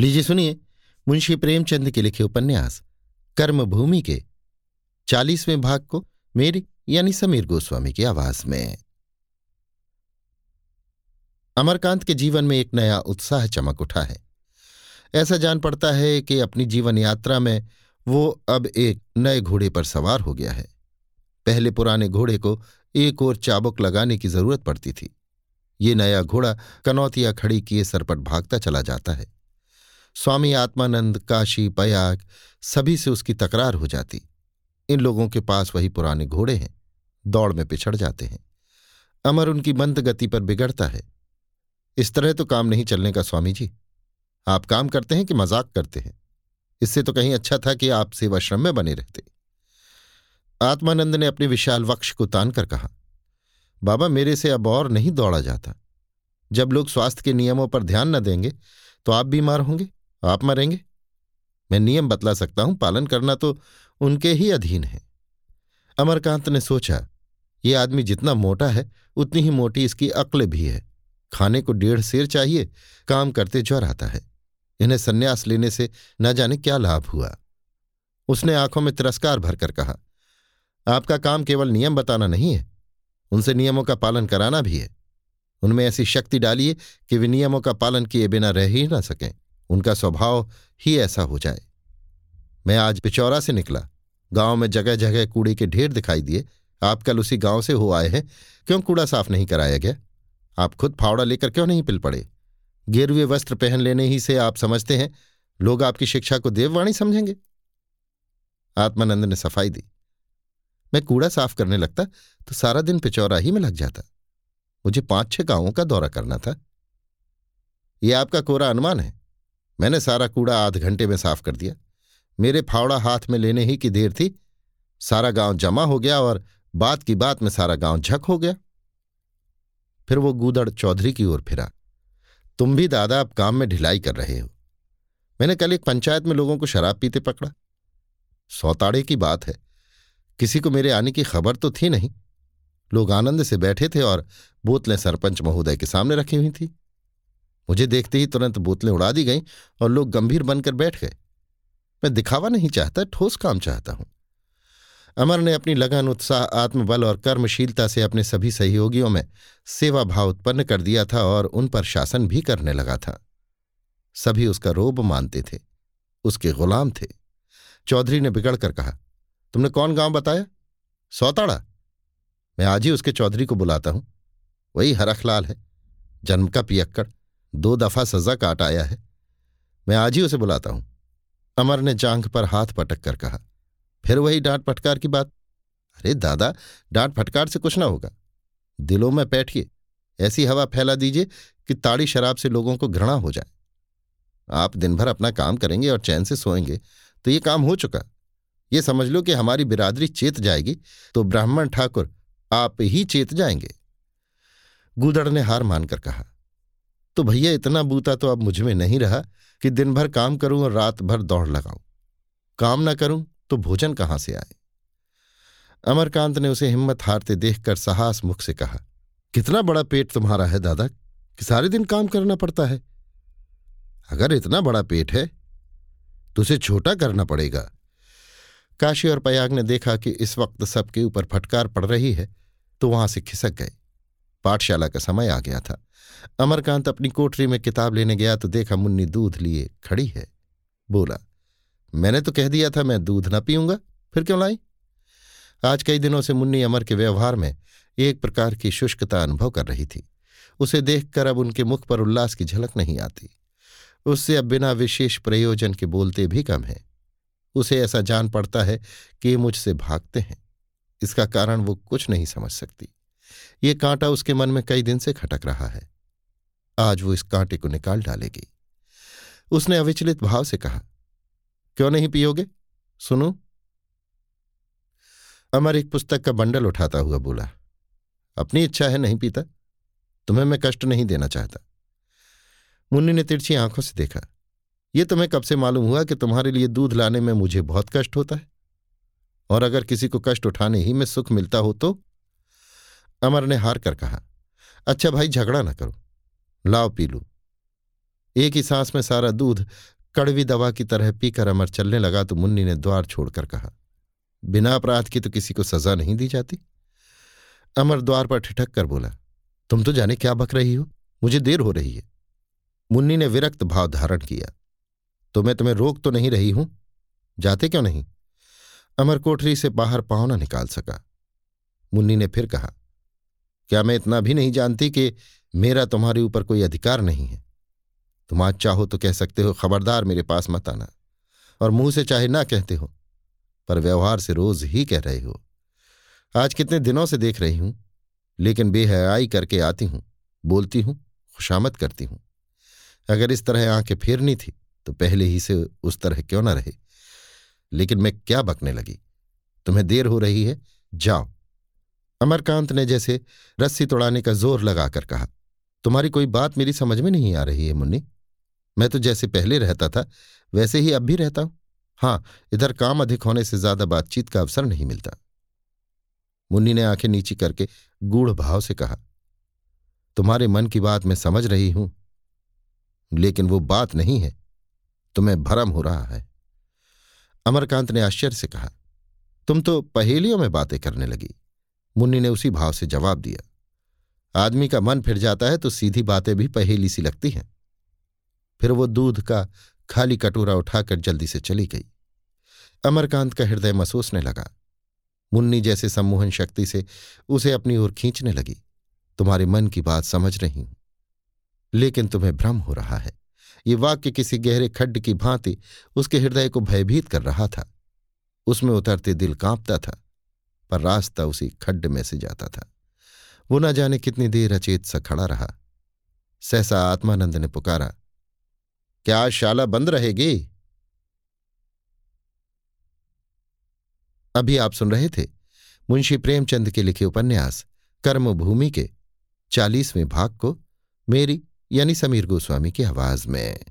लीजिए, सुनिए। मुंशी प्रेमचंद के लिखे उपन्यास, कर्मभूमि के, चालीसवें भाग को मेरी यानी समीर गोस्वामी की आवाज़ में। अमरकांत के जीवन में एक नया उत्साह चमक उठा है। ऐसा जान पड़ता है कि अपनी जीवन यात्रा में वो अब एक नए घोड़े पर सवार हो गया है। पहले पुराने घोड़े को एक और चाबुक लगाने की ज़रूरत पड़ती थी। ये नया घोड़ा कनौतियाँ खड़ी किए सरपट भागता चला जाता है। स्वामी आत्मानंद, काशी पयाग सभी से उसकी तकरार हो जाती। इन लोगों के पास वही पुराने घोड़े हैं, दौड़ में पिछड़ जाते हैं। अमर उनकी मंद गति पर बिगड़ता है। इस तरह तो काम नहीं चलने का स्वामी जी। आप काम करते हैं कि मज़ाक करते हैं? इससे तो कहीं अच्छा था कि आप सेवाश्रम में बने रहते। आत्मानंद ने अपने विशाल वक्ष को तान कर कहा, बाबा, मेरे से अब और नहीं दौड़ा जाता। जब लोग स्वास्थ्य के नियमों पर ध्यान न देंगे तो आप बीमार होंगे। आप मरेंगे। मैं नियम बतला सकता हूँ, पालन करना तो उनके ही अधीन है। अमरकांत ने सोचा, ये आदमी जितना मोटा है, उतनी ही मोटी इसकी अक्ल भी है। खाने को डेढ़ शेर चाहिए, काम करते ज्वर आता है। इन्हें संन्यास लेने से न जाने क्या लाभ हुआ। उसने आँखों में तिरस्कार भरकर कहा, आपका काम केवल नियम बताना नहीं है, उनसे नियमों का पालन कराना भी है। उनमें ऐसी शक्ति डालिए कि वे नियमों का पालन किए बिना रह ही ना सकें। उनका स्वभाव ही ऐसा हो जाए। मैं आज पिचौरा से निकला। गाँव में जगह जगह कूड़े के ढेर दिखाई दिए। आप कल उसी गाँव से हो आए हैं। क्यों कूड़ा साफ़ नहीं कराया गया? आप खुद फावड़ा लेकर क्यों नहीं पिल पड़े? गेरुए वस्त्र पहन लेने ही से आप समझते हैं। लोग आपकी शिक्षा को देववाणी समझेंगे। आत्मानंद ने सफ़ाई दी। मैं कूड़ा साफ़ करने लगता तो सारा दिन पिचौरा ही में लग जाता। मुझे पाँच छह गाँवों का दौरा करना था। यह आपका कोरा अनुमान है? मैंने सारा कूड़ा आध घंटे में साफ़ कर दिया। मेरे फावड़ा हाथ में लेने ही की देर थी। सारा गाँव जमा हो गया और बात की बात में सारा गाँव झक हो गया। फिर वो गूदड़ चौधरी की ओर फिरा। तुम भी दादा अब काम में ढिलाई कर रहे हो। मैंने कल एक पंचायत में लोगों को शराब पीते पकड़ा। सौताड़े की बात है। किसी को मेरे आने की खबर तो थी नहीं। लोग आनंद से बैठे थे और बोतलें सरपंच महोदय के सामने रखी हुई थी। मुझे देखते ही तुरंत बोतलें उड़ा दी गईं और लोग गंभीर बनकर बैठ गए। मैं दिखावा नहीं चाहता, ठोस काम चाहता हूँ। अमर ने अपनी लगन, उत्साह, आत्मबल और कर्मशीलता से अपने सभी सहयोगियों में सेवा भाव उत्पन्न कर दिया था और उन पर शासन भी करने लगा था। सभी उसका रोब मानते थे, उसके गुलाम थे। चौधरी ने बिगड़कर कहा, तुमने कौन गाँव बताया? सौताड़ा। मैं आज ही उसके चौधरी को बुलाता हूँ। वही हरखलाल है, जन्म का पियक्कड़। दो दफ़ा सजा काट आया है। मैं आज ही उसे बुलाता हूँ। अमर ने जांघ पर हाथ पटक कर कहा, फिर वही डांट फटकार की बात? अरे दादा, डांट फटकार से कुछ ना होगा। दिलों में बैठिए, ऐसी हवा फैला दीजिए कि ताड़ी शराब से लोगों को घृणा हो जाए। आप दिन भर अपना काम करेंगे और चैन से सोएँगे तो ये काम हो चुका। ये समझ लो कि हमारी बिरादरी चेत जाएगी तो ब्राह्मण ठाकुर आप ही चेत जाएँगे। गूदड़ ने हार मानकर कहा तो भैया इतना बूता तो अब मुझमें नहीं रहा कि दिन भर काम करूँ और रात भर दौड़ लगाऊँ। काम ना करूँ तो भोजन कहाँ से आए? अमरकांत ने उसे हिम्मत हारते देखकर साहस मुख से कहा, कितना बड़ा पेट तुम्हारा है दादा, कि सारे दिन काम करना पड़ता है? अगर इतना बड़ा पेट है तो उसे छोटा करना पड़ेगा। काशी और पयाग ने देखा कि इस वक्त सबके ऊपर फटकार पड़ रही है तो वहाँ से खिसक गए। पाठशाला का समय आ गया था। अमरकांत अपनी कोठरी में किताब लेने गया तो देखा मुन्नी दूध लिए खड़ी है। बोला, मैंने तो कह दिया था मैं दूध न पीऊँगा, फिर क्यों लाई? आज कई दिनों से मुन्नी अमर के व्यवहार में एक प्रकार की शुष्कता अनुभव कर रही थी। उसे देखकर अब उनके मुख पर उल्लास की झलक नहीं आती। उससे अब बिना विशेष प्रयोजन के बोलते भी कम हैं। उसे ऐसा जान पड़ता है कि मुझसे भागते हैं। इसका कारण वो कुछ नहीं समझ सकती। ये कांटा उसके मन में कई दिन से खटक रहा है। आज वो इस कांटे को निकाल डालेगी। उसने अविचलित भाव से कहा, क्यों नहीं पियोगे? सुनो। अमर एक पुस्तक का बंडल उठाता हुआ बोला, अपनी इच्छा है नहीं पीता। तुम्हें मैं कष्ट नहीं देना चाहता। मुन्नी ने तिरछी आँखों से देखा यह तुम्हें कब से मालूम हुआ कि तुम्हारे लिए दूध लाने में मुझे बहुत कष्ट होता है? और अगर किसी को कष्ट उठाने ही में सुख मिलता हो तो? अमर ने हार कर कहा अच्छा भाई, झगड़ा ना करो। लाओ पी लू। एक ही सांस में सारा दूध कड़वी दवा की तरह पीकर अमर चलने लगा तो मुन्नी ने द्वार छोड़कर कहा, बिना अपराध की तो किसी को सजा नहीं दी जाती? अमर द्वार पर ठिठक कर बोला, तुम तो जाने क्या बक रही हो? मुझे देर हो रही है। मुन्नी ने विरक्त भाव धारण किया तो मैं तुम्हें रोक तो नहीं रही हूँ? जाते क्यों नहीं? अमर कोठरी से बाहर पाँव न निकाल सका। मुन्नी ने फिर कहा क्या मैं इतना भी नहीं जानती कि मेरा तुम्हारे ऊपर कोई अधिकार नहीं है? तुम आज चाहो तो कह सकते हो, खबरदार मेरे पास मत आना, और मुँह से चाहे ना कहते हो, पर व्यवहार से रोज ही कह रहे हो। आज कितने दिनों से देख रही हूँ, लेकिन बेहयाई करके आती हूँ, बोलती हूँ, खुशामद करती हूँ। अगर इस तरह आँखें फेरनी थी तो पहले ही से उस तरह क्यों ना रहे? लेकिन मैं क्या बकने लगी? तुम्हें देर हो रही है, जाओ। अमरकांत ने जैसे रस्सी तोड़ाने का ज़ोर लगाकर कहा, तुम्हारी कोई बात मेरी समझ में नहीं आ रही है, मुन्नी। मैं तो जैसे पहले रहता था, वैसे ही अब भी रहता हूँ। हाँ इधर काम अधिक होने से ज़्यादा बातचीत का अवसर नहीं मिलता। मुन्नी ने आँखें नीची करके गूढ़ भाव से कहा, तुम्हारे मन की बात मैं समझ रही हूँ, लेकिन वो बात नहीं है। तुम्हें भरम हो रहा है। अमरकांत ने आश्चर्य से कहा, तुम तो पहेलियों में बातें करने लगी। मुन्नी ने उसी भाव से जवाब दिया। आदमी का मन फिर जाता है तो सीधी बातें भी पहेली सी लगती हैं। फिर वो दूध का खाली कटोरा उठाकर जल्दी से चली गई। अमरकांत का हृदय महसूसने लगा। मुन्नी जैसे सम्मोहन शक्ति से उसे अपनी ओर खींचने लगी। तुम्हारे मन की बात समझ रही हूँ। लेकिन तुम्हें भ्रम हो रहा है। ये वाक्य किसी गहरे खड्ड की भांति उसके हृदय को भयभीत कर रहा था। उसमें उतरते दिल कांपता था। पर रास्ता उसी खड्ड में से जाता था। वो न जाने कितनी देर अचेत सा खड़ा रहा। सहसा आत्मानंद ने पुकारा, क्या आज शाला बंद रहेगी? अभी आप सुन रहे थे मुंशी प्रेमचंद के लिखे उपन्यास, कर्मभूमि के चालीसवें भाग को मेरी यानी समीर गोस्वामी की आवाज़ में।